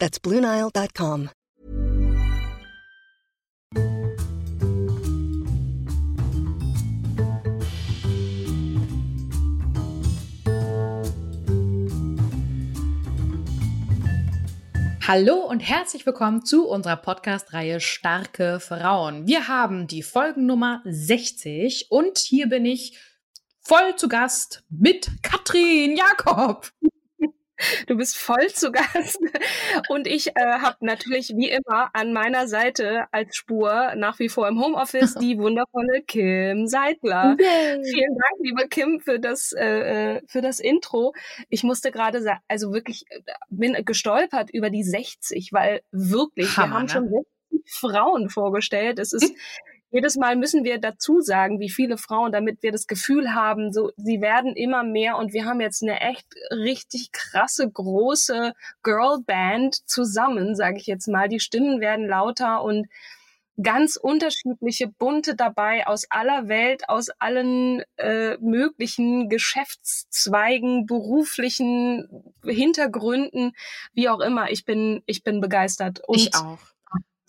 That's BlueNile.com. Hallo und herzlich willkommen zu unserer Podcast-Reihe Starke Frauen. Wir haben die Folgennummer 60 und hier bin ich voll zu Gast mit Katrin Jakob. Du bist voll zu Gast. Und ich äh, habe natürlich wie immer an meiner Seite als Spur nach wie vor im Homeoffice die wundervolle Kim Seidler. Yay. Vielen Dank, liebe Kim, für das, äh, äh für das Intro. Ich musste gerade sagen, also wirklich äh, bin gestolpert über die 60, weil wirklich, Hammer, wir haben ne? schon 60 Frauen vorgestellt. Es ist jedes Mal müssen wir dazu sagen, wie viele Frauen, damit wir das Gefühl haben, so, sie werden immer mehr und wir haben jetzt eine echt richtig krasse, große Girlband zusammen, sage ich jetzt mal. Die Stimmen werden lauter und ganz unterschiedliche Bunte dabei aus aller Welt, aus allen äh, möglichen Geschäftszweigen, beruflichen Hintergründen, wie auch immer. Ich bin, ich bin begeistert. Und ich auch.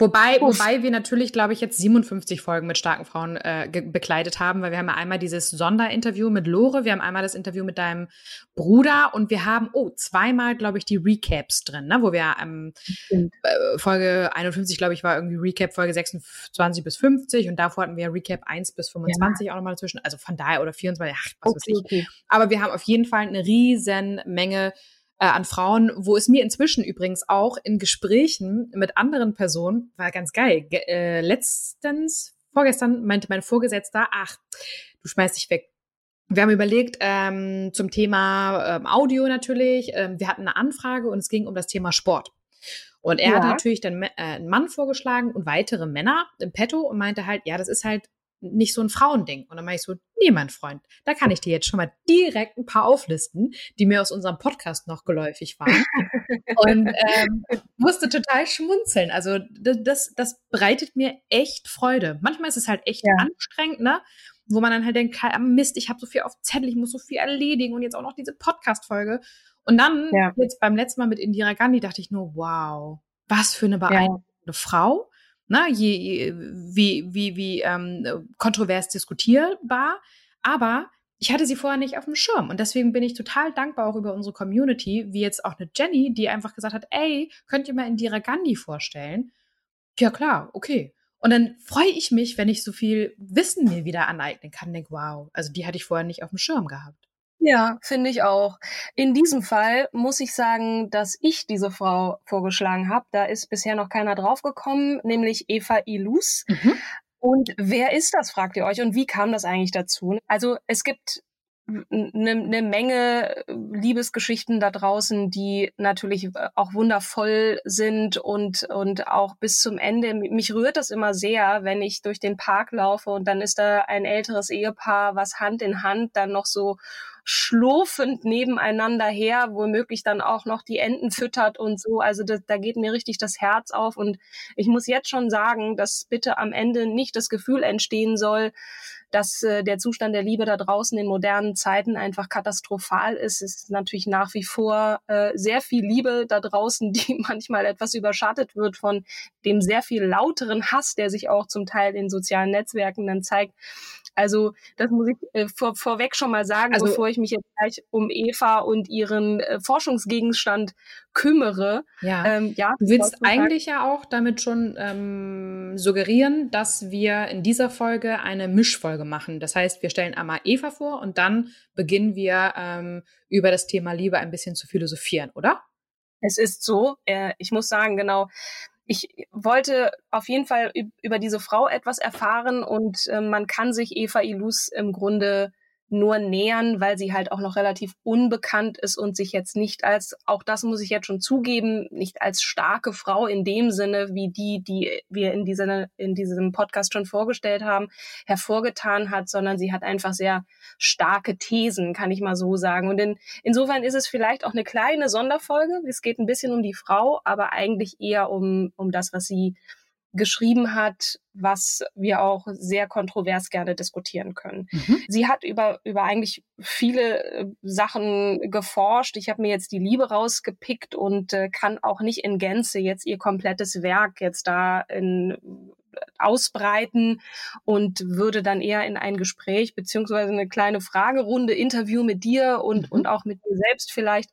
Wobei, wobei wir natürlich, glaube ich, jetzt 57 Folgen mit starken Frauen äh, bekleidet haben, weil wir haben ja einmal dieses Sonderinterview mit Lore, wir haben einmal das Interview mit deinem Bruder und wir haben, oh, zweimal, glaube ich, die Recaps drin, ne? wo wir ähm, äh, Folge 51, glaube ich, war irgendwie Recap Folge 26 bis 50 und davor hatten wir Recap 1 bis 25 ja. auch nochmal dazwischen, also von daher oder 24, ach, was okay, weiß ich. Okay. Aber wir haben auf jeden Fall eine riesen Menge äh, an Frauen, wo es mir inzwischen übrigens auch in Gesprächen mit anderen Personen, war ganz geil, Ge äh, letztens, vorgestern meinte mein Vorgesetzter, ach, du schmeißt dich weg. Wir haben überlegt ähm, zum Thema ähm, Audio natürlich. Ähm, wir hatten eine Anfrage und es ging um das Thema Sport. Und er ja. hat natürlich dann äh, einen Mann vorgeschlagen und weitere Männer im Petto und meinte halt, ja, das ist halt nicht so ein Frauending. Und dann mache ich so, nee, mein Freund, da kann ich dir jetzt schon mal direkt ein paar auflisten, die mir aus unserem Podcast noch geläufig waren. und ähm, musste total schmunzeln. Also das, das bereitet mir echt Freude. Manchmal ist es halt echt ja. anstrengend, ne? Wo man dann halt denkt, Mist, ich habe so viel auf Zettel, ich muss so viel erledigen und jetzt auch noch diese Podcast-Folge. Und dann, ja. jetzt beim letzten Mal mit Indira Gandhi, dachte ich nur, wow, was für eine beeindruckende ja. Frau ne, je, wie, wie, wie ähm, kontrovers diskutierbar. Aber ich hatte sie vorher nicht auf dem Schirm. Und deswegen bin ich total dankbar auch über unsere Community, wie jetzt auch eine Jenny, die einfach gesagt hat, ey, könnt ihr mal Indira Gandhi vorstellen? Ja, klar, okay. Und dann freue ich mich, wenn ich so viel Wissen mir wieder aneignen kann. Denke, wow, also die hatte ich vorher nicht auf dem Schirm gehabt. Ja, finde ich auch. In diesem Fall muss ich sagen, dass ich diese Frau vorgeschlagen habe. Da ist bisher noch keiner draufgekommen, nämlich Eva Ilus. Mhm. Und wer ist das, fragt ihr euch, und wie kam das eigentlich dazu? Also es gibt eine, eine Menge Liebesgeschichten da draußen, die natürlich auch wundervoll sind und, und auch bis zum Ende. Mich rührt das immer sehr, wenn ich durch den Park laufe und dann ist da ein älteres Ehepaar, was Hand in Hand dann noch so schlurfend nebeneinander her, womöglich dann auch noch die Enten füttert und so. Also das, da geht mir richtig das Herz auf. Und ich muss jetzt schon sagen, dass bitte am Ende nicht das Gefühl entstehen soll, dass äh, der Zustand der Liebe da draußen in modernen Zeiten einfach katastrophal ist. Es ist natürlich nach wie vor äh, sehr viel Liebe da draußen, die manchmal etwas überschattet wird von dem sehr viel lauteren Hass, der sich auch zum Teil in sozialen Netzwerken dann zeigt. Also das muss ich äh, vor, vorweg schon mal sagen, also, bevor ich mich jetzt gleich um Eva und ihren äh, Forschungsgegenstand kümmere. Ja, ähm, ja du willst eigentlich ja auch damit schon ähm, suggerieren, dass wir in dieser Folge eine Mischfolge machen. Das heißt, wir stellen einmal Eva vor und dann beginnen wir ähm, über das Thema Liebe ein bisschen zu philosophieren, oder? Es ist so, äh, ich muss sagen, genau, ich wollte auf jeden Fall über diese Frau etwas erfahren und äh, man kann sich Eva Ilus im Grunde nur nähern, weil sie halt auch noch relativ unbekannt ist und sich jetzt nicht als, auch das muss ich jetzt schon zugeben, nicht als starke Frau in dem Sinne, wie die, die wir in, dieser, in diesem Podcast schon vorgestellt haben, hervorgetan hat, sondern sie hat einfach sehr starke Thesen, kann ich mal so sagen. Und in, insofern ist es vielleicht auch eine kleine Sonderfolge. Es geht ein bisschen um die Frau, aber eigentlich eher um, um das, was sie geschrieben hat, was wir auch sehr kontrovers gerne diskutieren können. Mhm. Sie hat über, über eigentlich viele äh, Sachen geforscht. Ich habe mir jetzt die Liebe rausgepickt und äh, kann auch nicht in Gänze jetzt ihr komplettes Werk jetzt da in, ausbreiten und würde dann eher in ein Gespräch beziehungsweise eine kleine Fragerunde, Interview mit dir und, mhm. und auch mit mir selbst vielleicht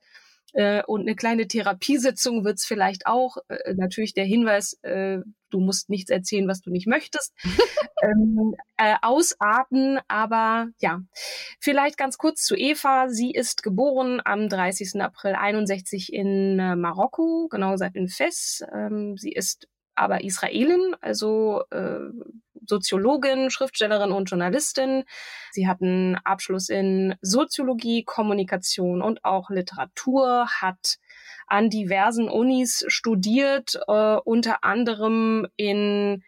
äh, und eine kleine Therapiesitzung wird's vielleicht auch. Äh, natürlich der Hinweis, äh, du musst nichts erzählen, was du nicht möchtest. ähm, äh, ausarten, aber ja. Vielleicht ganz kurz zu Eva. Sie ist geboren am 30. April 61 in äh, Marokko, genau gesagt in Fes. Ähm, sie ist aber Israelin, also äh, Soziologin, Schriftstellerin und Journalistin. Sie hat einen Abschluss in Soziologie, Kommunikation und auch Literatur, hat an diversen Unis studiert, äh, unter anderem in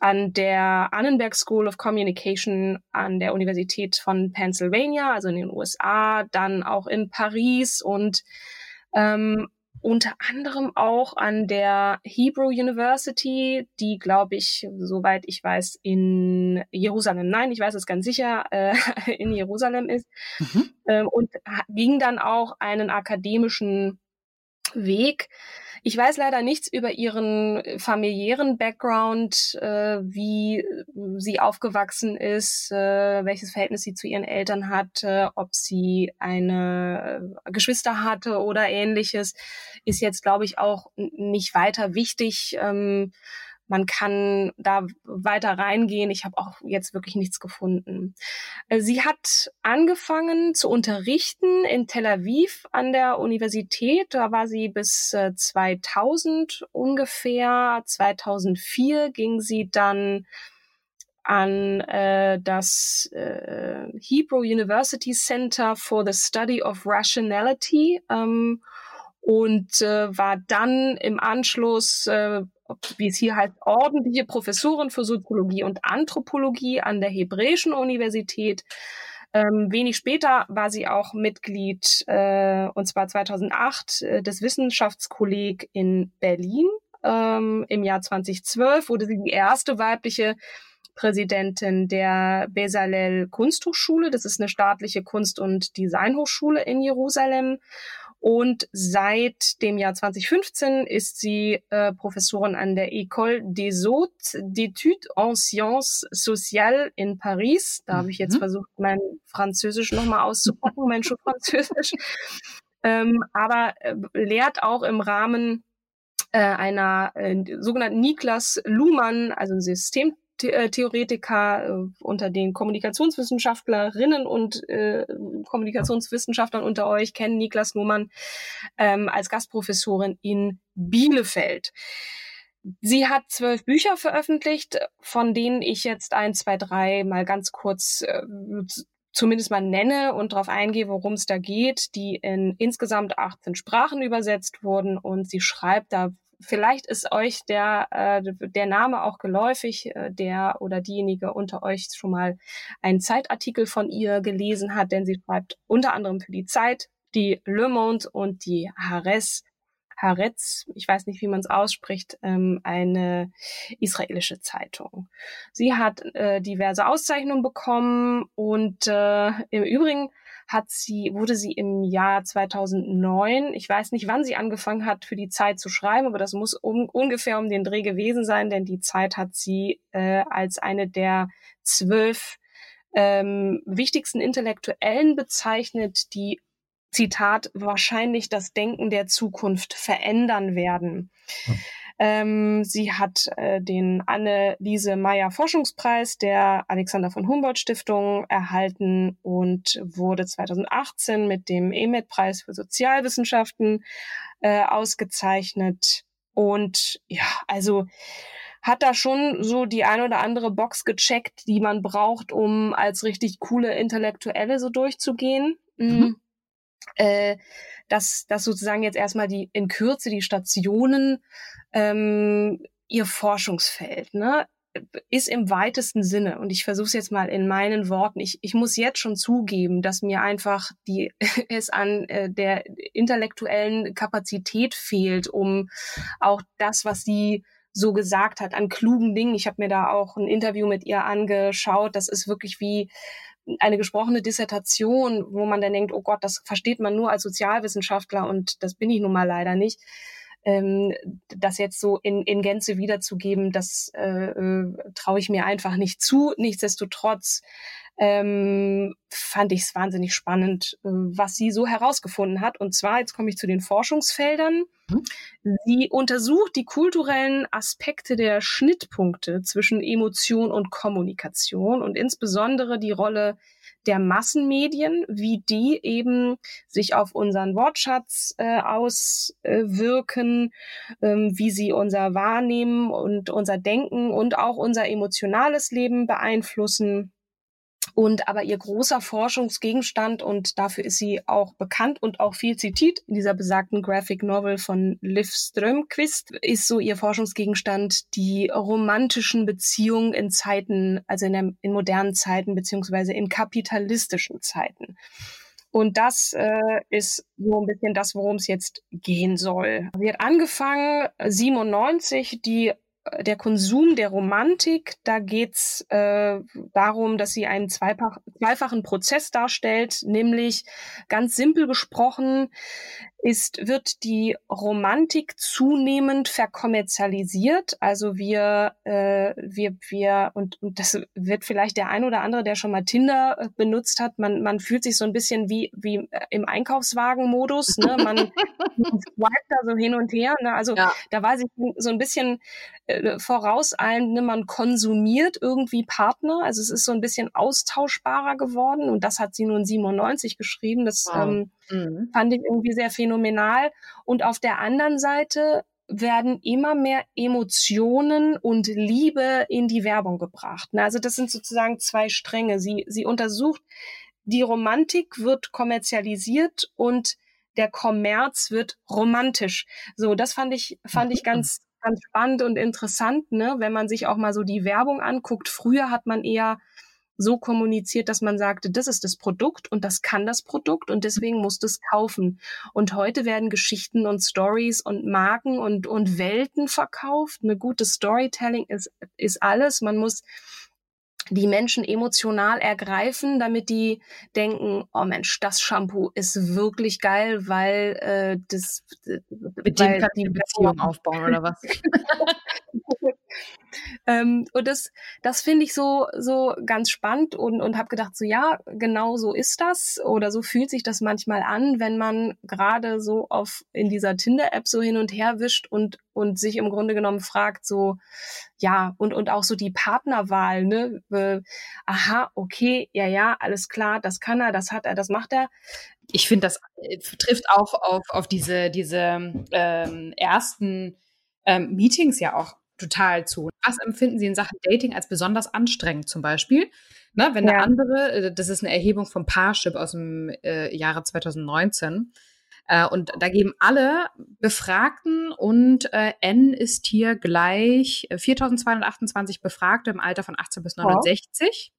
an der Annenberg School of Communication an der Universität von Pennsylvania, also in den USA, dann auch in Paris und ähm, unter anderem auch an der Hebrew University, die, glaube ich, soweit ich weiß, in Jerusalem, nein, ich weiß es ganz sicher, äh, in Jerusalem ist, mhm. ähm, und ging dann auch einen akademischen Weg ich weiß leider nichts über ihren familiären Background, äh, wie sie aufgewachsen ist, äh, welches Verhältnis sie zu ihren Eltern hatte, ob sie eine äh, Geschwister hatte oder ähnliches, ist jetzt, glaube ich, auch nicht weiter wichtig. Ähm, man kann da weiter reingehen. Ich habe auch jetzt wirklich nichts gefunden. Äh, sie hat angefangen zu unterrichten in Tel Aviv an der Universität. Da war sie bis 2000 äh, ungefähr. 2004 ging sie dann an äh, das äh, Hebrew University Center for the Study of Rationality ähm, und äh, war dann im Anschluss äh, wie es hier heißt, ordentliche Professorin für Soziologie und Anthropologie an der Hebräischen Universität. Ähm, wenig später war sie auch Mitglied, äh, und zwar 2008, äh, des Wissenschaftskolleg in Berlin. Ähm, Im Jahr 2012 wurde sie die erste weibliche Präsidentin der Bezalel Kunsthochschule. Das ist eine staatliche Kunst- und Designhochschule in Jerusalem. Und seit dem Jahr 2015 ist sie äh, Professorin an der École des Hautes d'études en Sciences Sociales in Paris. Da habe ich jetzt mhm. versucht, mein Französisch nochmal auszupacken, mein Schulfranzösisch. ähm, aber äh, lehrt auch im Rahmen äh, einer äh, sogenannten Niklas Luhmann, also System äh, Theoretiker äh, unter den Kommunikationswissenschaftlerinnen und äh, Kommunikationswissenschaftlern unter euch kennen Niklas Numann ähm, als Gastprofessorin in Bielefeld. Sie hat zwölf Bücher veröffentlicht, von denen ich jetzt ein, zwei, drei mal ganz kurz äh, zumindest mal nenne und darauf eingehe, worum es da geht, die in insgesamt 18 Sprachen übersetzt wurden und sie schreibt da vielleicht ist euch der, äh, der Name auch geläufig, äh, der oder diejenige unter euch schon mal einen Zeitartikel von ihr gelesen hat, denn sie schreibt unter anderem für die Zeit, die Le Monde und die Haaretz, Haaretz, ich weiß nicht, wie man es ausspricht, ähm, eine israelische Zeitung. Sie hat äh, diverse Auszeichnungen bekommen und äh, im Übrigen hat sie, wurde sie im Jahr 2009, ich weiß nicht, wann sie angefangen hat, für die Zeit zu schreiben, aber das muss um, ungefähr um den Dreh gewesen sein, denn die Zeit hat sie äh, als eine der zwölf ähm, wichtigsten Intellektuellen bezeichnet, die Zitat, wahrscheinlich das Denken der Zukunft verändern werden. Hm. Ähm, sie hat äh, den Anne-Lise Meyer Forschungspreis der Alexander von Humboldt Stiftung erhalten und wurde 2018 mit dem EMET-Preis für Sozialwissenschaften äh, ausgezeichnet. Und ja, also hat da schon so die ein oder andere Box gecheckt, die man braucht, um als richtig coole Intellektuelle so durchzugehen. Mhm. Äh, dass, dass sozusagen jetzt erstmal die in Kürze die Stationen ähm, ihr Forschungsfeld, ne? ist im weitesten Sinne, und ich versuche es jetzt mal in meinen Worten, ich, ich muss jetzt schon zugeben, dass mir einfach die es an äh, der intellektuellen Kapazität fehlt, um auch das, was sie so gesagt hat, an klugen Dingen. Ich habe mir da auch ein Interview mit ihr angeschaut. Das ist wirklich wie eine gesprochene Dissertation, wo man dann denkt, oh Gott, das versteht man nur als Sozialwissenschaftler und das bin ich nun mal leider nicht ähm, das jetzt so in, in Gänze wiederzugeben, das äh, äh, traue ich mir einfach nicht zu. Nichtsdestotrotz ähm, fand ich es wahnsinnig spannend, äh, was sie so herausgefunden hat. Und zwar, jetzt komme ich zu den Forschungsfeldern. Mhm. Sie untersucht die kulturellen Aspekte der Schnittpunkte zwischen Emotion und Kommunikation und insbesondere die Rolle der Massenmedien, wie die eben sich auf unseren Wortschatz äh, auswirken, äh, wie sie unser Wahrnehmen und unser Denken und auch unser emotionales Leben beeinflussen. Und aber ihr großer Forschungsgegenstand, und dafür ist sie auch bekannt und auch viel zitiert in dieser besagten Graphic Novel von Liv Strömquist, ist so ihr Forschungsgegenstand die romantischen Beziehungen in Zeiten, also in, der, in modernen Zeiten beziehungsweise in kapitalistischen Zeiten. Und das äh, ist so ein bisschen das, worum es jetzt gehen soll. Sie hat angefangen, 97 die der Konsum der Romantik, da geht's äh, darum, dass sie einen zweifach, zweifachen Prozess darstellt, nämlich ganz simpel gesprochen ist, wird die Romantik zunehmend verkommerzialisiert. Also wir, äh, wir, wir, und, und das wird vielleicht der ein oder andere, der schon mal Tinder äh, benutzt hat, man, man fühlt sich so ein bisschen wie, wie äh, im Einkaufswagen-Modus. Ne? Man, man swipet da so hin und her. Ne? Also ja. da weiß ich so ein bisschen äh, vorauseilend, ne? man konsumiert irgendwie Partner. Also es ist so ein bisschen austauschbarer geworden. Und das hat sie nun 97 geschrieben. Das wow. ähm, mhm. fand ich irgendwie sehr phänomenal phänomenal. Und auf der anderen Seite werden immer mehr Emotionen und Liebe in die Werbung gebracht. Also das sind sozusagen zwei Stränge. Sie, sie untersucht, die Romantik wird kommerzialisiert und der Kommerz wird romantisch. So, das fand ich, fand ich ganz, ganz spannend und interessant, ne? wenn man sich auch mal so die Werbung anguckt. Früher hat man eher so kommuniziert, dass man sagte, das ist das Produkt und das kann das Produkt und deswegen musst du es kaufen. Und heute werden Geschichten und Stories und Marken und, und Welten verkauft. Eine gute Storytelling ist, ist alles. Man muss die Menschen emotional ergreifen, damit die denken, oh Mensch, das Shampoo ist wirklich geil, weil äh, das mit dem kann die Beziehung aufbauen oder was? ähm, und das, das finde ich so, so ganz spannend und, und habe gedacht, so ja, genau so ist das oder so fühlt sich das manchmal an, wenn man gerade so auf in dieser Tinder-App so hin und her wischt und, und sich im Grunde genommen fragt, so, ja, und, und auch so die Partnerwahl, ne? Äh, aha, okay, ja, ja, alles klar, das kann er, das hat er, das macht er ich finde, das äh, trifft auch auf, auf diese, diese ähm, ersten ähm, Meetings ja auch total zu. Was empfinden Sie in Sachen Dating als besonders anstrengend zum Beispiel? Ne, wenn ja. der andere, äh, das ist eine Erhebung vom Parship aus dem äh, Jahre 2019, äh, und da geben alle Befragten und äh, N ist hier gleich 4228 äh, Befragte im Alter von 18 bis 69.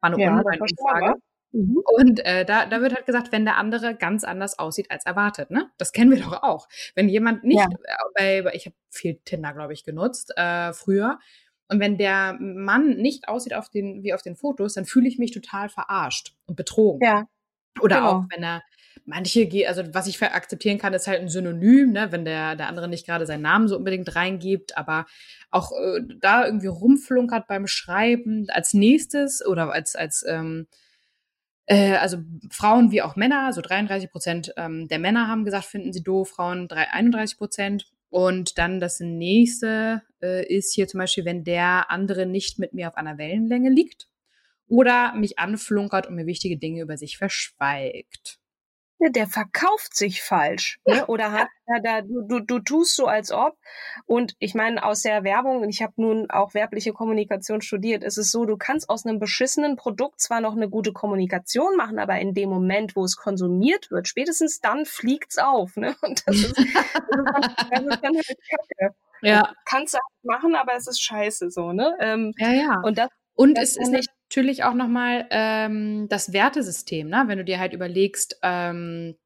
War eine ja, Online-Umfrage. Mhm. Und äh, da, da wird halt gesagt, wenn der andere ganz anders aussieht als erwartet. Ne? Das kennen wir doch auch. Wenn jemand nicht, ja. äh, bei, ich habe viel Tinder, glaube ich, genutzt äh, früher. Und wenn der Mann nicht aussieht auf den, wie auf den Fotos, dann fühle ich mich total verarscht und betrogen. Ja. Oder genau. auch, wenn er manche, also was ich akzeptieren kann, ist halt ein Synonym, ne, wenn der, der andere nicht gerade seinen Namen so unbedingt reingibt, aber auch äh, da irgendwie rumflunkert beim Schreiben. Als nächstes oder als, als ähm, Äh, also Frauen wie auch Männer, so 33 Prozent ähm, der Männer haben gesagt, finden sie doof, Frauen 31 Prozent. Und dann das nächste äh, ist hier zum Beispiel, wenn der andere nicht mit mir auf einer Wellenlänge liegt oder mich anflunkert und mir wichtige Dinge über sich verschweigt der verkauft sich falsch. Ne? Oder hat ja, da, du, du, du tust so, als ob. Und ich meine, aus der Werbung, und ich habe nun auch werbliche Kommunikation studiert, ist es so, du kannst aus einem beschissenen Produkt zwar noch eine gute Kommunikation machen, aber in dem Moment, wo es konsumiert wird, spätestens dann fliegt's auf. Ne? Und das ist, das ist, das ist dann halt Kacke. Ja. Kannst du machen, aber es ist scheiße so, ne? Ähm, ja, ja. Und das und es ist nicht natürlich auch nochmal ähm, das Wertesystem, ne? wenn du dir halt überlegst, ähm,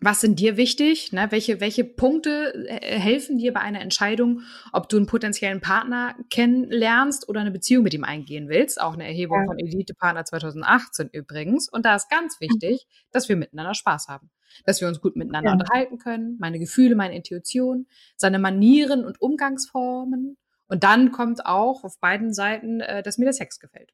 was sind dir wichtig? Ne? Welche, welche Punkte äh, helfen dir bei einer Entscheidung, ob du einen potenziellen Partner kennenlernst oder eine Beziehung mit ihm eingehen willst? Auch eine Erhebung ja. von Elite Partner 2018 übrigens. Und da ist ganz mhm. wichtig, dass wir miteinander Spaß haben. Dass wir uns gut miteinander ja. unterhalten können, meine Gefühle, meine Intuition, seine Manieren und Umgangsformen. Und dann kommt auch auf beiden Seiten, äh, dass mir der Sex gefällt.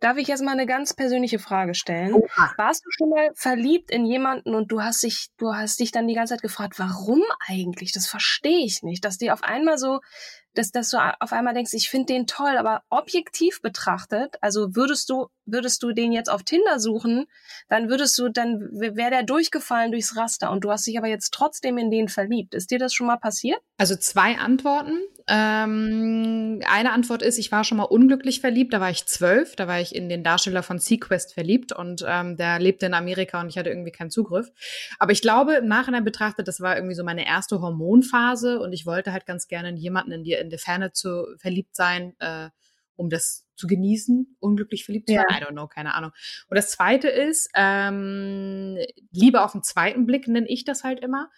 Darf ich jetzt mal eine ganz persönliche Frage stellen? Oha. Warst du schon mal verliebt in jemanden und du hast dich, du hast dich dann die ganze Zeit gefragt, warum eigentlich? Das verstehe ich nicht, dass dir auf einmal so dass, dass du auf einmal denkst, ich finde den toll, aber objektiv betrachtet, also würdest du, würdest du den jetzt auf Tinder suchen, dann würdest du, dann wäre der durchgefallen durchs Raster und du hast dich aber jetzt trotzdem in den verliebt. Ist dir das schon mal passiert? Also zwei Antworten. Ähm, eine Antwort ist, ich war schon mal unglücklich verliebt, da war ich zwölf, da war ich in den Darsteller von Sequest verliebt und ähm, der lebte in Amerika und ich hatte irgendwie keinen Zugriff. Aber ich glaube, im Nachhinein betrachtet, das war irgendwie so meine erste Hormonphase und ich wollte halt ganz gerne jemanden in die in der Ferne zu verliebt sein, äh, um das zu genießen, unglücklich verliebt zu sein. Ja. I don't know, keine Ahnung. Und das zweite ist, ähm, Liebe auf den zweiten Blick nenne ich das halt immer.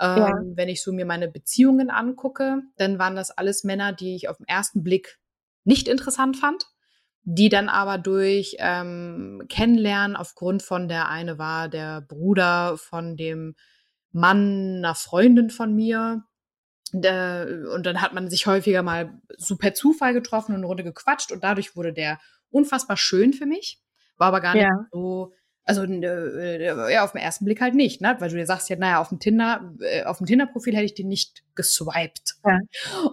Ähm, ja. Wenn ich so mir meine Beziehungen angucke, dann waren das alles Männer, die ich auf den ersten Blick nicht interessant fand, die dann aber durch ähm, Kennenlernen aufgrund von der eine war der Bruder von dem Mann einer Freundin von mir, und dann hat man sich häufiger mal so per Zufall getroffen und eine Runde gequatscht und dadurch wurde der unfassbar schön für mich. War aber gar nicht ja. so, also äh, ja, auf den ersten Blick halt nicht, ne? Weil du dir sagst ja, naja, auf dem Tinder, äh, auf dem Tinder-Profil hätte ich den nicht geswiped. Ja.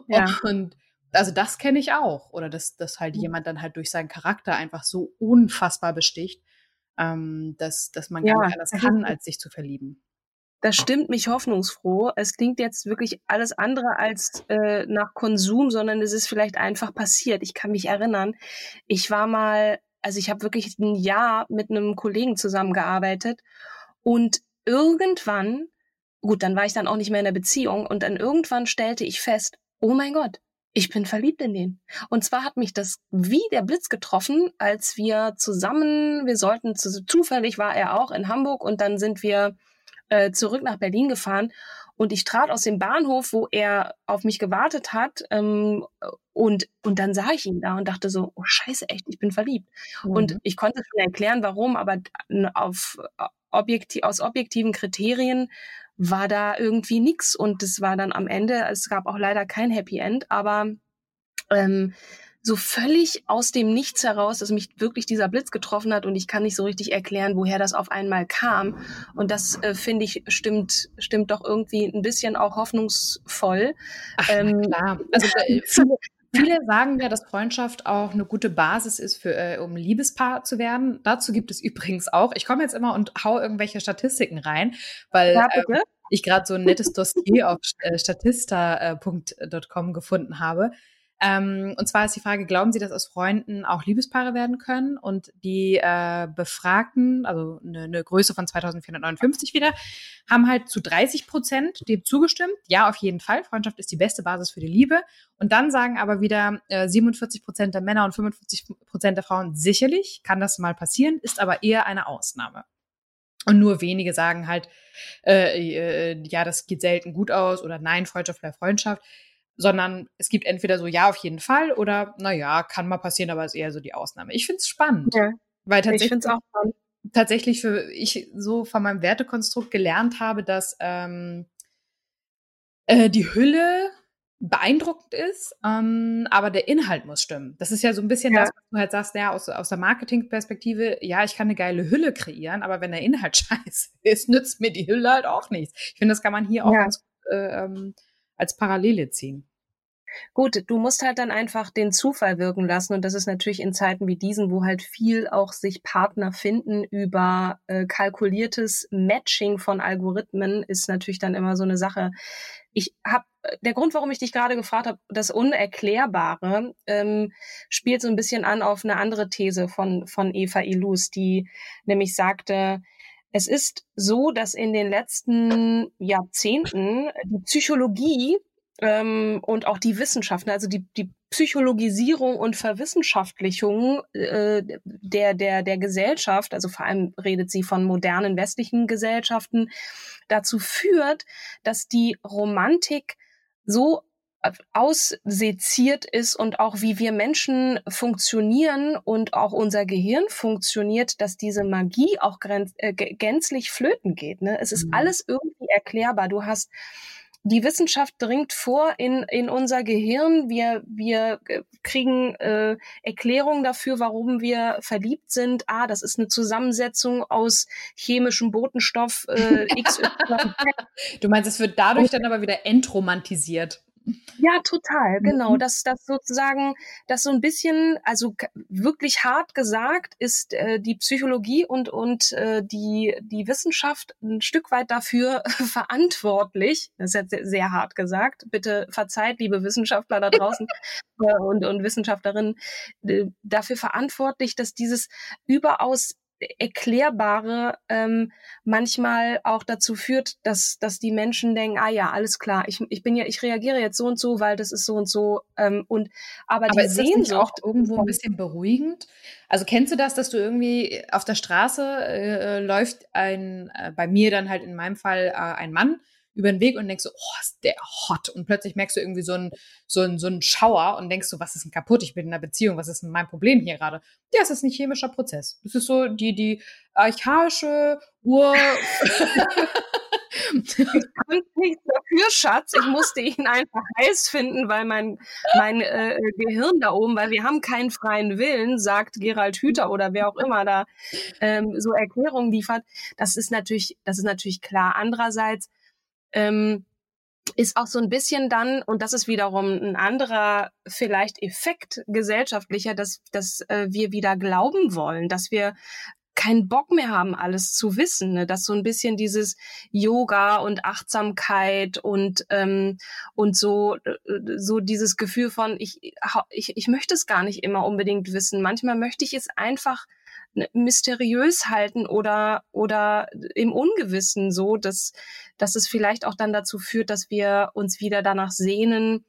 ja. Und also das kenne ich auch. Oder dass, dass halt mhm. jemand dann halt durch seinen Charakter einfach so unfassbar besticht, ähm, dass, dass man ja, gar nicht anders kann, als sich zu verlieben. Das stimmt mich hoffnungsfroh. Es klingt jetzt wirklich alles andere als äh, nach Konsum, sondern es ist vielleicht einfach passiert. Ich kann mich erinnern, ich war mal, also ich habe wirklich ein Jahr mit einem Kollegen zusammengearbeitet und irgendwann, gut, dann war ich dann auch nicht mehr in der Beziehung und dann irgendwann stellte ich fest, oh mein Gott, ich bin verliebt in den. Und zwar hat mich das wie der Blitz getroffen, als wir zusammen, wir sollten, zufällig war er auch in Hamburg und dann sind wir äh, zurück nach Berlin gefahren und ich trat aus dem Bahnhof, wo er auf mich gewartet hat, ähm, und, und dann sah ich ihn da und dachte so, oh scheiße, echt, ich bin verliebt. Mhm. Und ich konnte schon erklären, warum, aber auf, objektiv, aus objektiven Kriterien war da irgendwie nichts und es war dann am Ende, es gab auch leider kein Happy End, aber ähm, so völlig aus dem Nichts heraus, dass mich wirklich dieser Blitz getroffen hat und ich kann nicht so richtig erklären, woher das auf einmal kam. Und das äh, finde ich stimmt, stimmt doch irgendwie ein bisschen auch hoffnungsvoll. Ach, ähm, klar. Also äh, viele, viele sagen ja, dass Freundschaft auch eine gute Basis ist, für, äh, um Liebespaar zu werden. Dazu gibt es übrigens auch, ich komme jetzt immer und hau irgendwelche Statistiken rein, weil ja, ähm, ich gerade so ein nettes Dossier auf äh, statista.com gefunden habe. Ähm, und zwar ist die Frage, glauben Sie, dass aus Freunden auch Liebespaare werden können? Und die äh, Befragten, also eine, eine Größe von 2459 wieder, haben halt zu 30 Prozent dem zugestimmt. Ja, auf jeden Fall. Freundschaft ist die beste Basis für die Liebe. Und dann sagen aber wieder äh, 47 Prozent der Männer und 55 Prozent der Frauen, sicherlich kann das mal passieren, ist aber eher eine Ausnahme. Und nur wenige sagen halt, äh, äh, ja, das geht selten gut aus oder nein, Freundschaft bleibt Freundschaft sondern es gibt entweder so ja auf jeden Fall oder naja, kann mal passieren, aber ist eher so die Ausnahme. Ich finde es spannend. Ja. Weil tatsächlich, ich auch spannend. tatsächlich für ich so von meinem Wertekonstrukt gelernt habe, dass ähm, äh, die Hülle beeindruckend ist, ähm, aber der Inhalt muss stimmen. Das ist ja so ein bisschen ja. das, was du halt sagst, ja, aus, aus der Marketingperspektive, ja, ich kann eine geile Hülle kreieren, aber wenn der Inhalt scheiße ist, nützt mir die Hülle halt auch nichts. Ich finde, das kann man hier auch ja. ganz gut äh, ähm, als Parallele ziehen. Gut, du musst halt dann einfach den Zufall wirken lassen und das ist natürlich in Zeiten wie diesen, wo halt viel auch sich Partner finden über äh, kalkuliertes Matching von Algorithmen, ist natürlich dann immer so eine Sache. Ich habe der Grund, warum ich dich gerade gefragt habe, das Unerklärbare, ähm, spielt so ein bisschen an auf eine andere These von von Eva Ilus, die nämlich sagte, es ist so, dass in den letzten Jahrzehnten die Psychologie ähm, und auch die Wissenschaften, also die, die Psychologisierung und Verwissenschaftlichung äh, der, der, der Gesellschaft, also vor allem redet sie von modernen westlichen Gesellschaften, dazu führt, dass die Romantik so ausseziert ist und auch wie wir Menschen funktionieren und auch unser Gehirn funktioniert, dass diese Magie auch äh, gänzlich flöten geht. Ne? Es ist mhm. alles irgendwie erklärbar. Du hast die Wissenschaft dringt vor in, in unser Gehirn. Wir, wir äh, kriegen äh, Erklärungen dafür, warum wir verliebt sind. Ah, das ist eine Zusammensetzung aus chemischem Botenstoff äh, XY. du meinst, es wird dadurch dann aber wieder entromantisiert. Ja, total, genau. Mhm. Das, das sozusagen, das so ein bisschen, also wirklich hart gesagt, ist äh, die Psychologie und, und äh, die, die Wissenschaft ein Stück weit dafür verantwortlich. Das ist jetzt sehr, sehr hart gesagt. Bitte verzeiht, liebe Wissenschaftler da draußen äh, und, und Wissenschaftlerinnen, äh, dafür verantwortlich, dass dieses überaus Erklärbare ähm, manchmal auch dazu führt, dass, dass die Menschen denken, ah ja, alles klar, ich, ich bin ja, ich reagiere jetzt so und so, weil das ist so und so. Ähm, und aber, aber die ist Sehnsucht auch irgendwo ein bisschen beruhigend. Also kennst du das, dass du irgendwie auf der Straße äh, läuft ein, äh, bei mir dann halt in meinem Fall äh, ein Mann über den Weg und denkst so, oh, ist der hot. Und plötzlich merkst du irgendwie so einen so einen, so einen Schauer und denkst so, was ist denn kaputt? Ich bin in einer Beziehung, was ist denn mein Problem hier gerade? Ja, es ist ein chemischer Prozess. Das ist so die, die archaische Ur... ich kann nichts dafür, Schatz. Ich musste ihn einfach heiß finden, weil mein, mein äh, Gehirn da oben, weil wir haben keinen freien Willen, sagt Gerald Hüther oder wer auch immer da ähm, so Erklärungen liefert. Das ist natürlich, das ist natürlich klar. Andererseits ähm, ist auch so ein bisschen dann, und das ist wiederum ein anderer vielleicht Effekt gesellschaftlicher, dass, dass äh, wir wieder glauben wollen, dass wir keinen Bock mehr haben, alles zu wissen, ne? dass so ein bisschen dieses Yoga und Achtsamkeit und ähm, und so äh, so dieses Gefühl von ich, ich ich möchte es gar nicht immer unbedingt wissen. Manchmal möchte ich es einfach mysteriös halten oder oder im Ungewissen so, dass dass es vielleicht auch dann dazu führt, dass wir uns wieder danach sehnen,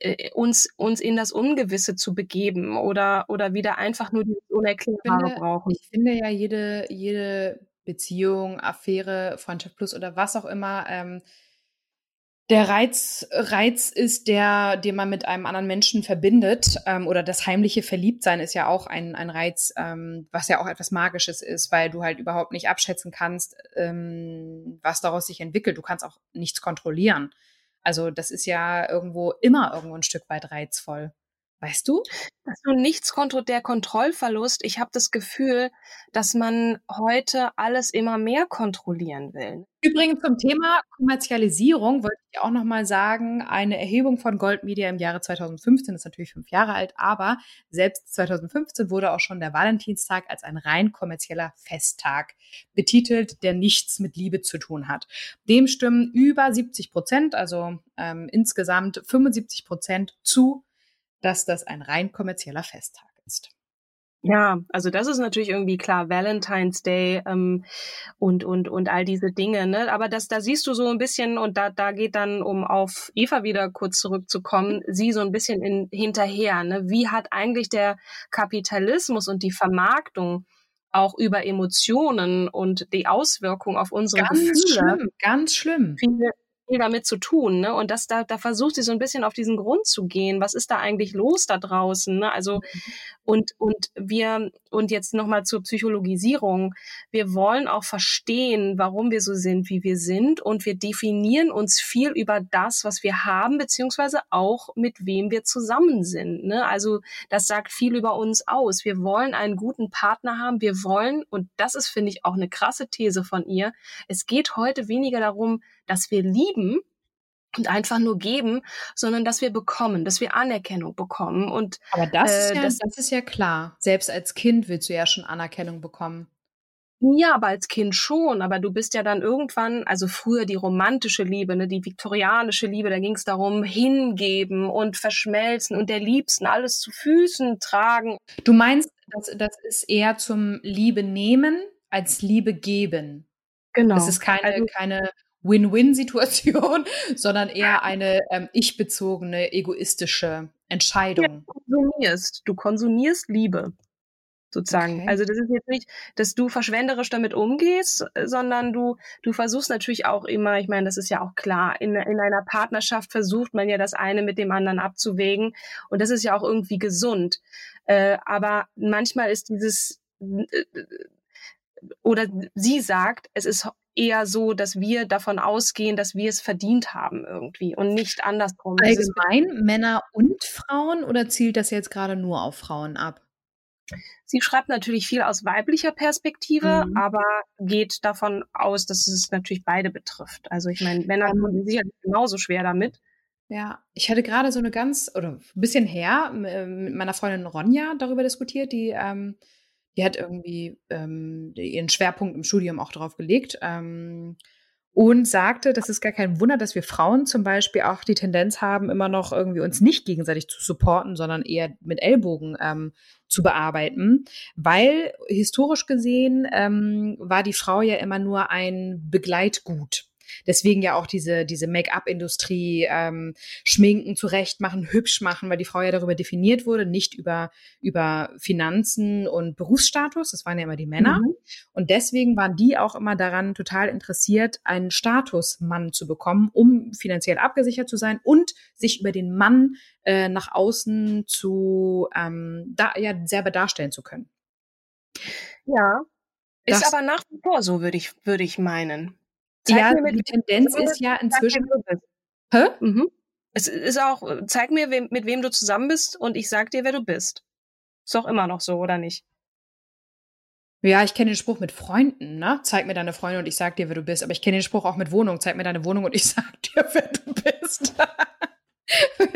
äh, uns uns in das Ungewisse zu begeben oder oder wieder einfach nur dieses Unerklärbare finde, brauchen. Ich finde ja jede jede Beziehung, Affäre, Freundschaft plus oder was auch immer ähm, der Reiz, Reiz ist der, den man mit einem anderen Menschen verbindet, ähm, oder das heimliche Verliebtsein ist ja auch ein, ein Reiz, ähm, was ja auch etwas Magisches ist, weil du halt überhaupt nicht abschätzen kannst, ähm, was daraus sich entwickelt. Du kannst auch nichts kontrollieren. Also das ist ja irgendwo immer irgendwo ein Stück weit reizvoll. Weißt du? Dass du nichts kontro der Kontrollverlust. Ich habe das Gefühl, dass man heute alles immer mehr kontrollieren will. Übrigens zum Thema Kommerzialisierung wollte ich auch noch mal sagen, eine Erhebung von Gold Media im Jahre 2015 ist natürlich fünf Jahre alt, aber selbst 2015 wurde auch schon der Valentinstag als ein rein kommerzieller Festtag betitelt, der nichts mit Liebe zu tun hat. Dem stimmen über 70 Prozent, also ähm, insgesamt 75 Prozent zu dass das ein rein kommerzieller Festtag ist. Ja, also das ist natürlich irgendwie klar, Valentine's Day ähm, und und und all diese Dinge, ne? Aber das, da siehst du so ein bisschen und da da geht dann, um auf Eva wieder kurz zurückzukommen, sie so ein bisschen in, hinterher, ne? Wie hat eigentlich der Kapitalismus und die Vermarktung auch über Emotionen und die Auswirkung auf unsere ganz Gefühle schlimm, ganz schlimm. Viele, viel damit zu tun. Ne? Und das, da, da versucht sie so ein bisschen auf diesen Grund zu gehen. Was ist da eigentlich los da draußen? Ne? Also, Und, und wir, und jetzt nochmal zur Psychologisierung. Wir wollen auch verstehen, warum wir so sind, wie wir sind. Und wir definieren uns viel über das, was wir haben, beziehungsweise auch mit wem wir zusammen sind. Ne? Also das sagt viel über uns aus. Wir wollen einen guten Partner haben. Wir wollen, und das ist, finde ich, auch eine krasse These von ihr. Es geht heute weniger darum, dass wir lieben, und einfach nur geben, sondern dass wir bekommen, dass wir Anerkennung bekommen. Und aber das, äh, ist, ja, das, das ist ja klar. Selbst als Kind willst du ja schon Anerkennung bekommen. Ja, aber als Kind schon. Aber du bist ja dann irgendwann, also früher die romantische Liebe, ne, die viktorianische Liebe, da ging es darum, hingeben und verschmelzen und der Liebsten alles zu Füßen tragen. Du meinst, das, das ist eher zum Liebe nehmen als Liebe geben. Genau. Es ist keine, also, keine Win-Win-Situation, sondern eher eine ähm, ich-bezogene, egoistische Entscheidung. Ja, du konsumierst. Du konsumierst Liebe sozusagen. Okay. Also das ist jetzt nicht, dass du verschwenderisch damit umgehst, sondern du, du versuchst natürlich auch immer, ich meine, das ist ja auch klar, in, in einer Partnerschaft versucht man ja das eine mit dem anderen abzuwägen und das ist ja auch irgendwie gesund. Äh, aber manchmal ist dieses, äh, oder sie sagt, es ist eher so, dass wir davon ausgehen, dass wir es verdient haben irgendwie und nicht andersrum. Allgemein Männer und Frauen oder zielt das jetzt gerade nur auf Frauen ab? Sie schreibt natürlich viel aus weiblicher Perspektive, mhm. aber geht davon aus, dass es natürlich beide betrifft. Also ich meine, Männer haben ähm, sicherlich genauso schwer damit. Ja, ich hatte gerade so eine ganz, oder ein bisschen her, äh, mit meiner Freundin Ronja darüber diskutiert, die ähm, die hat irgendwie ähm, ihren Schwerpunkt im Studium auch drauf gelegt ähm, und sagte, das ist gar kein Wunder, dass wir Frauen zum Beispiel auch die Tendenz haben, immer noch irgendwie uns nicht gegenseitig zu supporten, sondern eher mit Ellbogen ähm, zu bearbeiten, weil historisch gesehen ähm, war die Frau ja immer nur ein Begleitgut. Deswegen ja auch diese, diese Make-up-Industrie, ähm, Schminken zurechtmachen, hübsch machen, weil die Frau ja darüber definiert wurde, nicht über, über Finanzen und Berufsstatus. Das waren ja immer die Männer. Mhm. Und deswegen waren die auch immer daran total interessiert, einen Statusmann zu bekommen, um finanziell abgesichert zu sein und sich über den Mann äh, nach außen zu ähm, da, ja, selber darstellen zu können. Ja, ist das, aber nach wie vor so, würde ich, würde ich meinen. Zeig ja, mir, die Tendenz ist ja inzwischen. Hä? Mhm. Es ist auch, zeig mir, wem, mit wem du zusammen bist und ich sag dir, wer du bist. Ist doch immer noch so, oder nicht? Ja, ich kenne den Spruch mit Freunden, ne? Zeig mir deine Freunde und ich sag dir, wer du bist. Aber ich kenne den Spruch auch mit Wohnung. Zeig mir deine Wohnung und ich sag dir, wer du bist.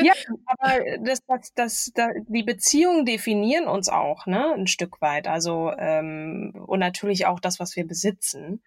ja, aber das, das, das, das, die Beziehungen definieren uns auch, ne? Ein Stück weit. Also, ähm, und natürlich auch das, was wir besitzen.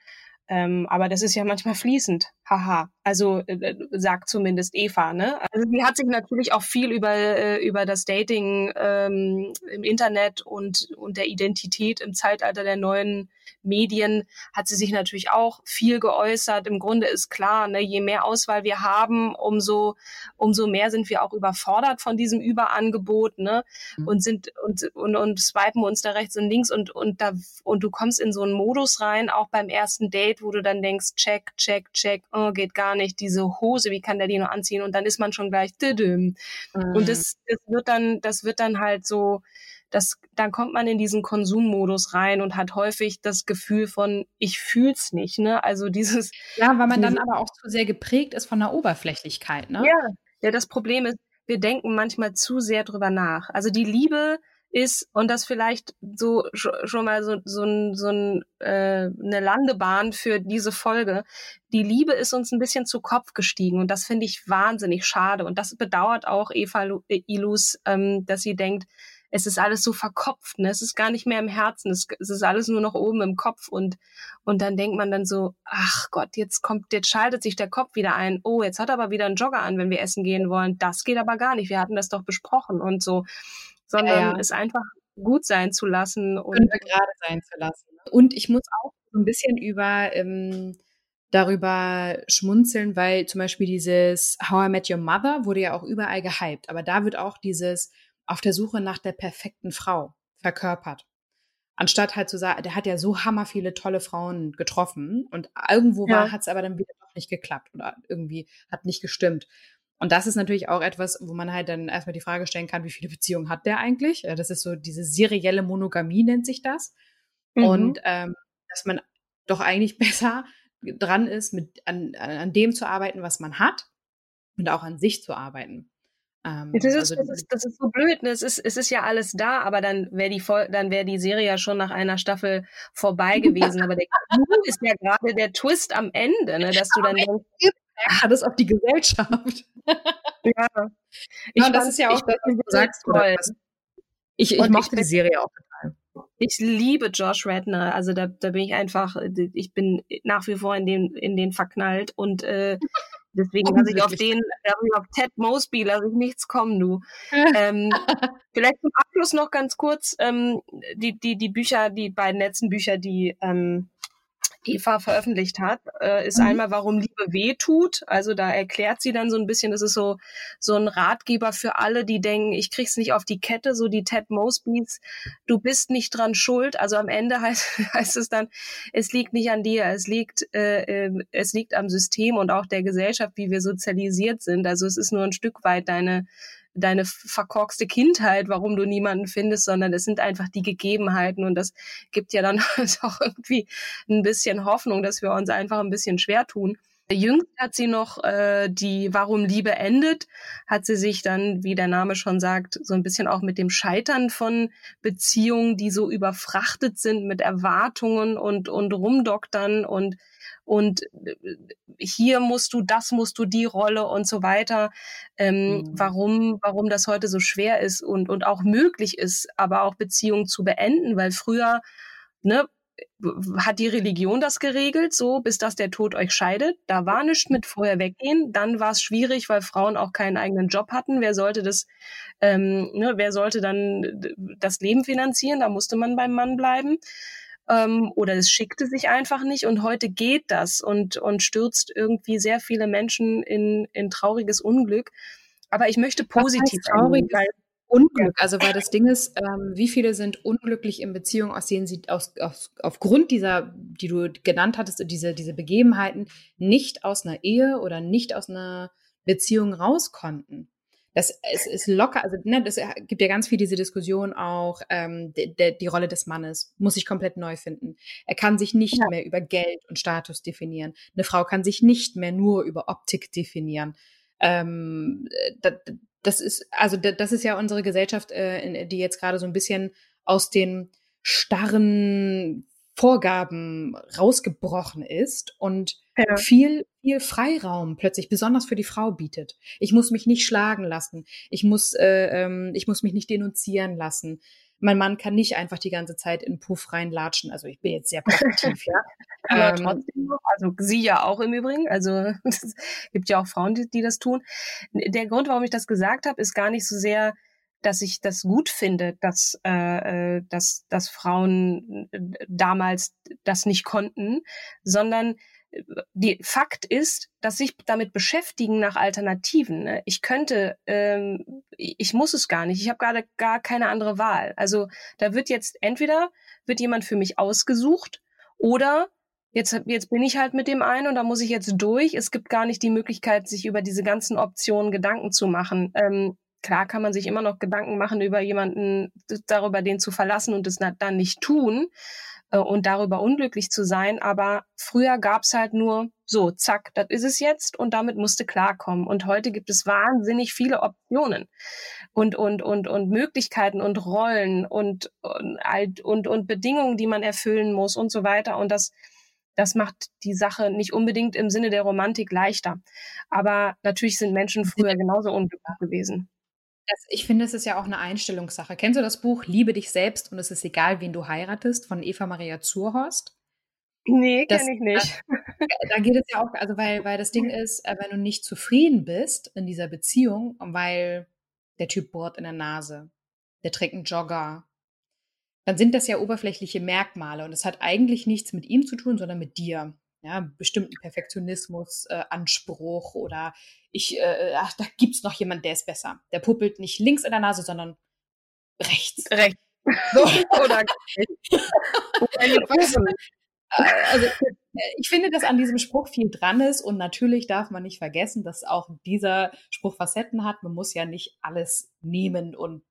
Ähm, aber das ist ja manchmal fließend. Haha. Also äh, äh, sagt zumindest Eva. Ne? Also sie hat sich natürlich auch viel über äh, über das Dating ähm, im Internet und und der Identität im Zeitalter der neuen Medien hat sie sich natürlich auch viel geäußert. Im Grunde ist klar, ne, je mehr Auswahl wir haben, umso, umso mehr sind wir auch überfordert von diesem Überangebot, ne? Mhm. Und sind und, und, und swipen uns da rechts und links und, und da, und du kommst in so einen Modus rein, auch beim ersten Date, wo du dann denkst, check, check, check, oh, geht gar nicht, diese Hose, wie kann der die nur anziehen? Und dann ist man schon gleich, mhm. und das, das wird dann, das wird dann halt so, das, dann kommt man in diesen Konsummodus rein und hat häufig das Gefühl von, ich fühl's nicht, ne? Also dieses. Ja, weil man dann aber auch zu sehr geprägt ist von der Oberflächlichkeit, ne? Ja, ja, das Problem ist, wir denken manchmal zu sehr drüber nach. Also die Liebe ist und das vielleicht so schon mal so so, so ein, äh, eine Landebahn für diese Folge. Die Liebe ist uns ein bisschen zu Kopf gestiegen und das finde ich wahnsinnig schade. Und das bedauert auch Eva Ilus, ähm, dass sie denkt, es ist alles so verkopft, ne? es ist gar nicht mehr im Herzen, es, es ist alles nur noch oben im Kopf und, und dann denkt man dann so, ach Gott, jetzt kommt, jetzt schaltet sich der Kopf wieder ein, oh, jetzt hat er aber wieder einen Jogger an, wenn wir essen gehen wollen, das geht aber gar nicht, wir hatten das doch besprochen und so, sondern ja, ja. es einfach gut sein zu lassen und gerade sein zu lassen. Und ich muss auch so ein bisschen über ähm, darüber schmunzeln, weil zum Beispiel dieses How I Met Your Mother wurde ja auch überall gehypt, aber da wird auch dieses auf der Suche nach der perfekten Frau verkörpert. Anstatt halt zu sagen, der hat ja so hammer viele tolle Frauen getroffen und irgendwo ja. war, hat es aber dann wieder doch nicht geklappt oder irgendwie hat nicht gestimmt. Und das ist natürlich auch etwas, wo man halt dann erstmal die Frage stellen kann, wie viele Beziehungen hat der eigentlich? Das ist so diese serielle Monogamie nennt sich das. Mhm. Und ähm, dass man doch eigentlich besser dran ist, mit an, an dem zu arbeiten, was man hat und auch an sich zu arbeiten. Ähm, das, ist, also, das, ist, das ist so blöd, ne? es, ist, es ist ja alles da, aber dann wäre die, dann wär die Serie ja schon nach einer Staffel vorbei gewesen. aber der Clou ist ja gerade der Twist am Ende, ne? dass du dann denkst, ja, das auf die Gesellschaft. ja. Ich ja, das ist ja auch das, was du sagst. Toll. Ich, ich mochte ich, die Serie auch total. Ich liebe Josh Redner. Also da, da bin ich einfach, ich bin nach wie vor in den, in den verknallt und äh, Deswegen lasse ich auf den, auf Ted Mosby lasse ich nichts kommen, du. ähm, vielleicht zum Abschluss noch ganz kurz ähm, die, die, die Bücher, die beiden letzten Bücher, die ähm, Eva veröffentlicht hat, äh, ist mhm. einmal, warum Liebe weh tut. Also da erklärt sie dann so ein bisschen, das ist so, so ein Ratgeber für alle, die denken, ich krieg's nicht auf die Kette, so die Ted Mosbys, du bist nicht dran schuld. Also am Ende heißt, heißt es dann, es liegt nicht an dir, es liegt, äh, äh, es liegt am System und auch der Gesellschaft, wie wir sozialisiert sind. Also es ist nur ein Stück weit deine deine verkorkste Kindheit, warum du niemanden findest, sondern es sind einfach die Gegebenheiten und das gibt ja dann auch irgendwie ein bisschen Hoffnung, dass wir uns einfach ein bisschen schwer tun. Jüngst hat sie noch äh, die Warum Liebe endet, hat sie sich dann, wie der Name schon sagt, so ein bisschen auch mit dem Scheitern von Beziehungen, die so überfrachtet sind mit Erwartungen und, und Rumdoktern und und äh, hier musst du, das musst du, die Rolle und so weiter. Ähm, mhm. Warum, warum das heute so schwer ist und, und auch möglich ist, aber auch Beziehungen zu beenden, weil früher, ne, hat die Religion das geregelt, so bis dass der Tod euch scheidet. Da war nichts mit vorher weggehen. Dann war es schwierig, weil Frauen auch keinen eigenen Job hatten. Wer sollte das, ähm, ne, wer sollte dann das Leben finanzieren? Da musste man beim Mann bleiben ähm, oder es schickte sich einfach nicht und heute geht das und, und stürzt irgendwie sehr viele Menschen in, in trauriges Unglück. Aber ich möchte positiv traurig weil Unglück, also weil das Ding ist, ähm, wie viele sind unglücklich in Beziehungen, aus denen sie aus, aus, aufgrund dieser, die du genannt hattest, diese, diese Begebenheiten nicht aus einer Ehe oder nicht aus einer Beziehung raus konnten das es ist locker, also ne, das gibt ja ganz viel diese Diskussion auch, ähm, de, de, die Rolle des Mannes muss sich komplett neu finden. Er kann sich nicht ja. mehr über Geld und Status definieren. Eine Frau kann sich nicht mehr nur über Optik definieren. Ähm, das, das ist, also das ist ja unsere Gesellschaft, äh, die jetzt gerade so ein bisschen aus den starren Vorgaben rausgebrochen ist und ja. viel, viel Freiraum plötzlich, besonders für die Frau bietet. Ich muss mich nicht schlagen lassen. Ich muss, äh, ähm, ich muss mich nicht denunzieren lassen. Mein Mann kann nicht einfach die ganze Zeit in Puff reinlatschen. Also ich bin jetzt sehr positiv, ja. Aber ähm, trotzdem noch, also sie ja auch im Übrigen. Also es gibt ja auch Frauen, die, die das tun. Der Grund, warum ich das gesagt habe, ist gar nicht so sehr dass ich das gut finde, dass, äh, äh, dass, dass Frauen äh, damals das nicht konnten, sondern die Fakt ist, dass sich damit beschäftigen nach Alternativen. Ne? Ich könnte, ähm, ich muss es gar nicht. Ich habe gerade gar keine andere Wahl. Also da wird jetzt entweder wird jemand für mich ausgesucht oder jetzt jetzt bin ich halt mit dem einen und da muss ich jetzt durch. Es gibt gar nicht die Möglichkeit, sich über diese ganzen Optionen Gedanken zu machen. Ähm, Klar kann man sich immer noch Gedanken machen über jemanden, darüber den zu verlassen und es dann nicht tun äh, und darüber unglücklich zu sein. Aber früher gab es halt nur so, zack, das ist es jetzt und damit musste klarkommen. Und heute gibt es wahnsinnig viele Optionen und, und, und, und Möglichkeiten und Rollen und, und, und, und Bedingungen, die man erfüllen muss und so weiter. Und das, das macht die Sache nicht unbedingt im Sinne der Romantik leichter. Aber natürlich sind Menschen früher genauso unglücklich gewesen. Das, ich finde, es ist ja auch eine Einstellungssache. Kennst du das Buch Liebe dich selbst und es ist egal, wen du heiratest von Eva Maria Zurhorst? Nee, kenne ich nicht. Da, da, geht es ja auch, also weil, weil das Ding ist, äh, wenn du nicht zufrieden bist in dieser Beziehung, weil der Typ bohrt in der Nase, der trägt einen Jogger, dann sind das ja oberflächliche Merkmale und es hat eigentlich nichts mit ihm zu tun, sondern mit dir ja, bestimmten Perfektionismus, äh, Anspruch oder ich, äh, ach, da gibt's noch jemand, der ist besser. Der puppelt nicht links in der Nase, sondern rechts. Rechts. So. oder äh, also ich finde, dass an diesem Spruch viel dran ist und natürlich darf man nicht vergessen, dass auch dieser Spruch Facetten hat. Man muss ja nicht alles nehmen und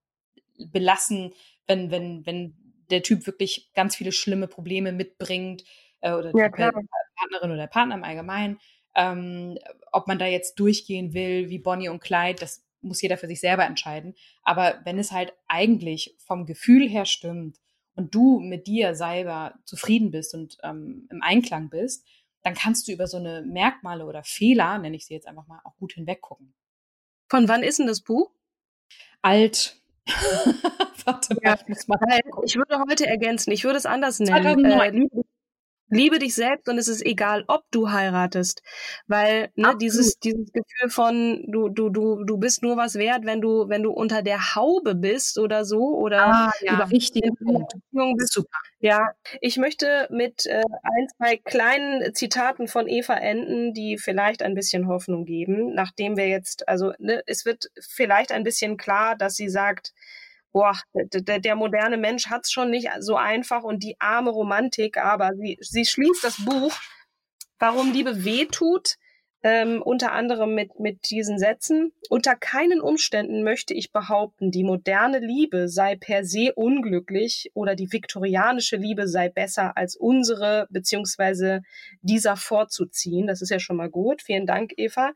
belassen, wenn, wenn, wenn der Typ wirklich ganz viele schlimme Probleme mitbringt äh, oder ja, Partnerin oder der Partner im Allgemeinen. Ähm, ob man da jetzt durchgehen will, wie Bonnie und Clyde, das muss jeder für sich selber entscheiden. Aber wenn es halt eigentlich vom Gefühl her stimmt und du mit dir selber zufrieden bist und ähm, im Einklang bist, dann kannst du über so eine Merkmale oder Fehler, nenne ich sie jetzt einfach mal, auch gut hinweggucken. Von wann ist denn das Buch? Alt. Warte mal, ich, muss mal ich würde heute ergänzen, ich würde es anders nennen. Äh, liebe dich selbst und es ist egal, ob du heiratest, weil ne, dieses dieses Gefühl von du du du du bist nur was wert, wenn du wenn du unter der Haube bist oder so oder ah, ja, wichtige Beziehung bist. Super. Ja, ich möchte mit äh, ein zwei kleinen Zitaten von Eva enden, die vielleicht ein bisschen Hoffnung geben, nachdem wir jetzt also ne, es wird vielleicht ein bisschen klar, dass sie sagt boah, der, der moderne Mensch hat es schon nicht so einfach und die arme Romantik, aber sie, sie schließt das Buch, warum Liebe weh tut, ähm, unter anderem mit, mit diesen Sätzen. Unter keinen Umständen möchte ich behaupten, die moderne Liebe sei per se unglücklich oder die viktorianische Liebe sei besser als unsere, beziehungsweise dieser vorzuziehen. Das ist ja schon mal gut. Vielen Dank, Eva.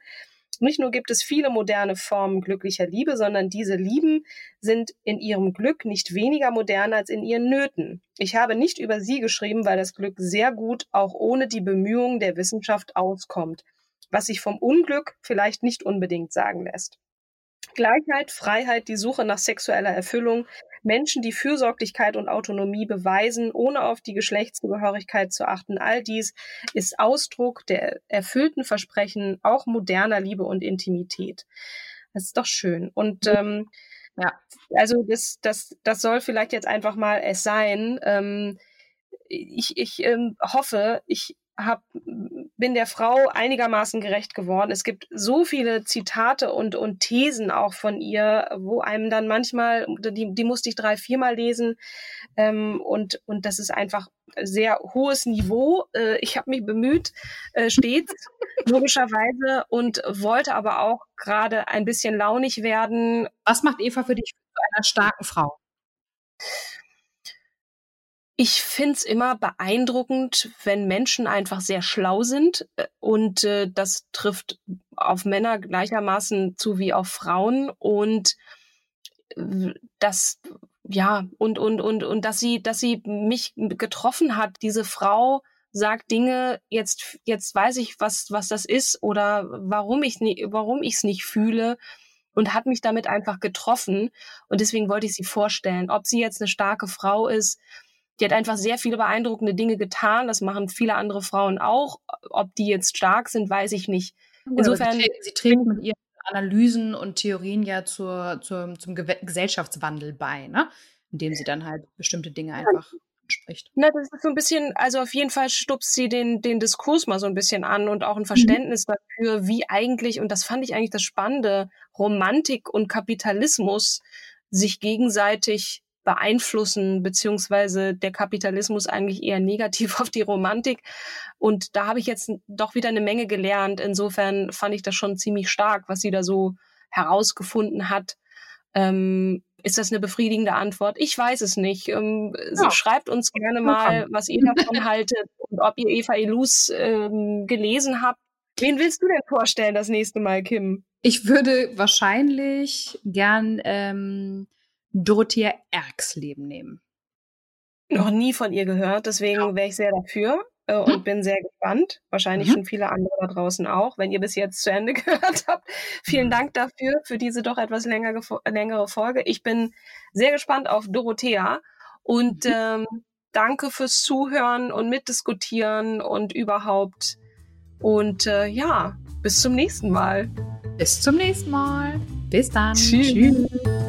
Nicht nur gibt es viele moderne Formen glücklicher Liebe, sondern diese Lieben sind in ihrem Glück nicht weniger modern als in ihren Nöten. Ich habe nicht über sie geschrieben, weil das Glück sehr gut auch ohne die Bemühungen der Wissenschaft auskommt, was sich vom Unglück vielleicht nicht unbedingt sagen lässt. Gleichheit, Freiheit, die Suche nach sexueller Erfüllung, Menschen, die Fürsorglichkeit und Autonomie beweisen, ohne auf die Geschlechtszugehörigkeit zu achten. All dies ist Ausdruck der erfüllten Versprechen auch moderner Liebe und Intimität. Das ist doch schön. Und ähm, ja, also das, das, das soll vielleicht jetzt einfach mal es sein. Ähm, ich ich ähm, hoffe, ich hab, bin der Frau einigermaßen gerecht geworden. Es gibt so viele Zitate und, und Thesen auch von ihr, wo einem dann manchmal, die, die musste ich drei, viermal lesen. Ähm, und, und das ist einfach sehr hohes Niveau. Äh, ich habe mich bemüht, äh, stets, logischerweise, und wollte aber auch gerade ein bisschen launig werden. Was macht Eva für dich zu einer starken Frau? Ich find's immer beeindruckend, wenn Menschen einfach sehr schlau sind. Äh, und äh, das trifft auf Männer gleichermaßen zu wie auf Frauen. Und äh, das, ja, und, und, und, und dass sie, dass sie mich getroffen hat, diese Frau sagt Dinge, jetzt, jetzt weiß ich, was, was das ist oder warum ich nie, warum ich's nicht fühle und hat mich damit einfach getroffen. Und deswegen wollte ich sie vorstellen. Ob sie jetzt eine starke Frau ist, die hat einfach sehr viele beeindruckende Dinge getan. Das machen viele andere Frauen auch. Ob die jetzt stark sind, weiß ich nicht. Insofern. Sie, sie trägt mit ihren Analysen und Theorien ja zur, zur, zum Gesellschaftswandel bei, ne? Indem sie dann halt bestimmte Dinge einfach spricht. Na, das ist so ein bisschen, also auf jeden Fall stupst sie den, den Diskurs mal so ein bisschen an und auch ein mhm. Verständnis mhm. dafür, wie eigentlich, und das fand ich eigentlich das Spannende, Romantik und Kapitalismus sich gegenseitig beeinflussen, beziehungsweise der Kapitalismus eigentlich eher negativ auf die Romantik. Und da habe ich jetzt doch wieder eine Menge gelernt. Insofern fand ich das schon ziemlich stark, was sie da so herausgefunden hat. Ähm, ist das eine befriedigende Antwort? Ich weiß es nicht. Ähm, ja. Schreibt uns gerne mal, was ihr davon haltet und ob ihr Eva Elus ähm, gelesen habt. Wen willst du denn vorstellen das nächste Mal, Kim? Ich würde wahrscheinlich gern ähm, Dorothea Erxleben nehmen. Noch nie von ihr gehört, deswegen ja. wäre ich sehr dafür äh, und hm. bin sehr gespannt. Wahrscheinlich mhm. schon viele andere da draußen auch, wenn ihr bis jetzt zu Ende gehört habt. Vielen mhm. Dank dafür, für diese doch etwas längere, längere Folge. Ich bin sehr gespannt auf Dorothea und mhm. ähm, danke fürs Zuhören und Mitdiskutieren und überhaupt. Und äh, ja, bis zum nächsten Mal. Bis zum nächsten Mal. Bis dann. Tschüss. Tschüss.